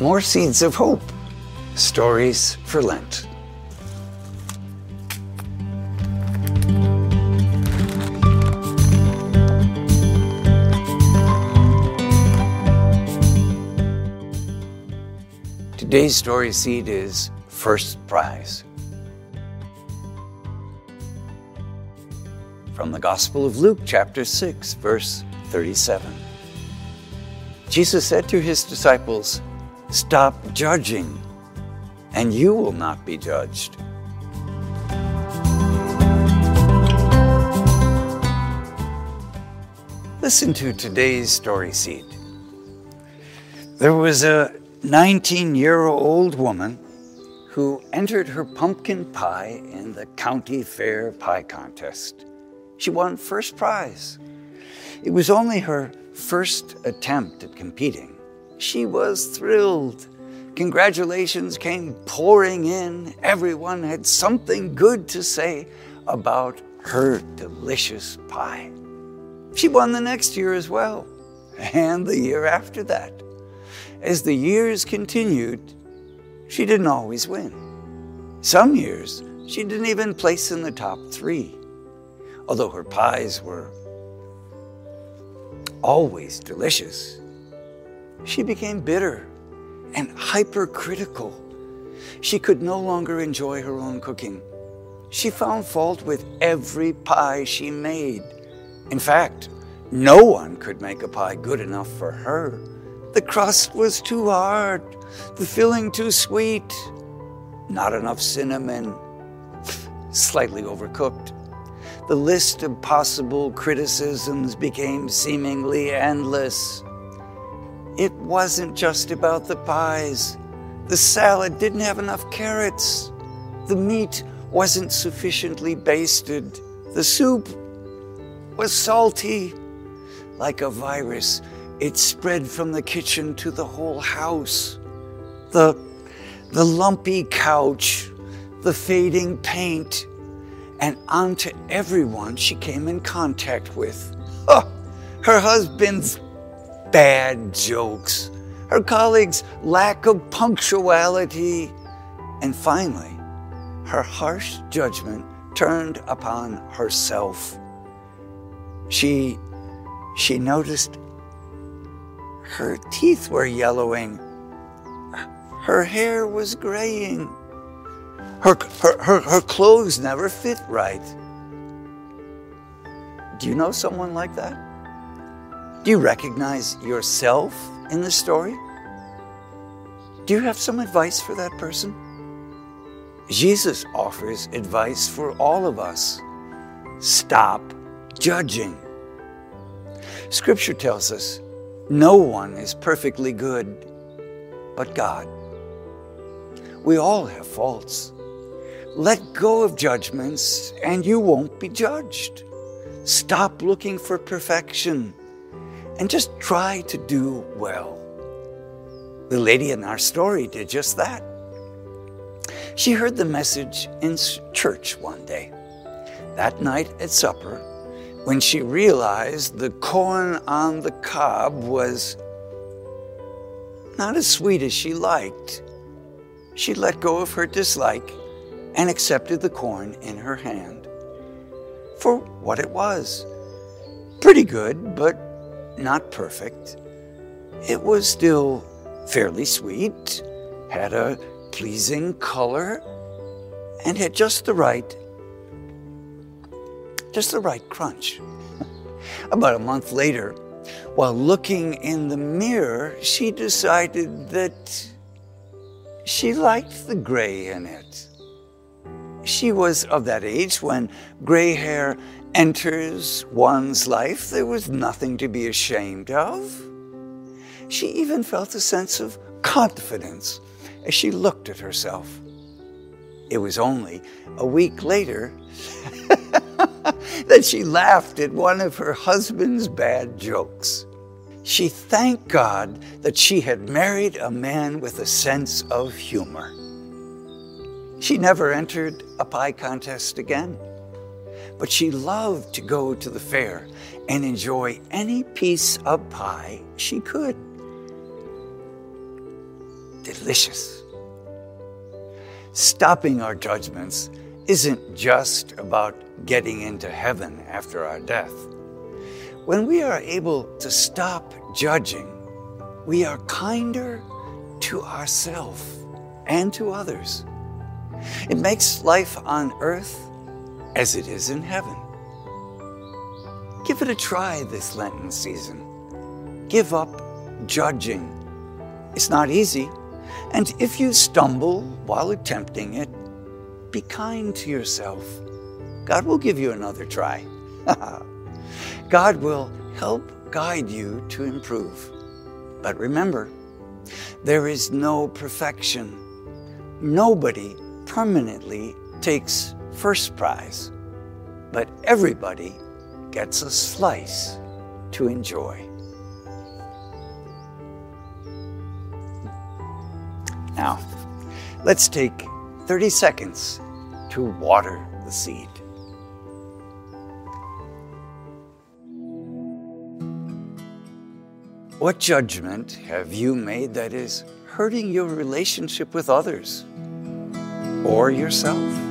More Seeds of Hope Stories for Lent. Today's story seed is First Prize. From the Gospel of Luke, chapter 6, verse 37. Jesus said to his disciples, Stop judging, and you will not be judged. Listen to today's story seed. There was a 19 year old woman who entered her pumpkin pie in the county fair pie contest. She won first prize. It was only her first attempt at competing. She was thrilled. Congratulations came pouring in. Everyone had something good to say about her delicious pie. She won the next year as well, and the year after that. As the years continued, she didn't always win. Some years, she didn't even place in the top three, although her pies were always delicious she became bitter and hypercritical. She could no longer enjoy her own cooking. She found fault with every pie she made. In fact, no one could make a pie good enough for her. The crust was too hard, the filling too sweet, not enough cinnamon, slightly overcooked. The list of possible criticisms became seemingly endless. It wasn't just about the pies. The salad didn't have enough carrots. The meat wasn't sufficiently basted. The soup was salty. Like a virus, it spread from the kitchen to the whole house. The, the lumpy couch, the fading paint, and onto everyone she came in contact with. Oh, her husband's bad jokes, her colleagues' lack of punctuality, and finally, her harsh judgment turned upon herself. She, she noticed her teeth were yellowing, her hair was graying, her, her, her, her clothes never fit right. Do you know someone like that? Do you recognize yourself in the story? Do you have some advice for that person? Jesus offers advice for all of us. Stop judging. Scripture tells us no one is perfectly good but God. We all have faults. Let go of judgments and you won't be judged. Stop looking for perfection and just try to do well. The lady in our story did just that. She heard the message in church one day. That night at supper, when she realized the corn on the cob was not as sweet as she liked, she let go of her dislike and accepted the corn in her hand for what it was. Pretty good, but not perfect. It was still fairly sweet, had a pleasing color, and had just the right just the right crunch. About a month later, while looking in the mirror, she decided that she liked the gray in it. She was of that age when gray hair enters one's life, there was nothing to be ashamed of. She even felt a sense of confidence as she looked at herself. It was only a week later that she laughed at one of her husband's bad jokes. She thanked God that she had married a man with a sense of humor. She never entered a pie contest again, but she loved to go to the fair and enjoy any piece of pie she could. Delicious. Stopping our judgments isn't just about getting into heaven after our death. When we are able to stop judging, we are kinder to ourselves and to others. It makes life on earth as it is in heaven. Give it a try this Lenten season. Give up judging. It's not easy, and if you stumble while attempting it, be kind to yourself. God will give you another try. God will help guide you to improve. But remember, there is no perfection. Nobody permanently takes first prize, but everybody gets a slice to enjoy. Now, let's take 30 seconds to water the seed. What judgment have you made that is hurting your relationship with others or yourself?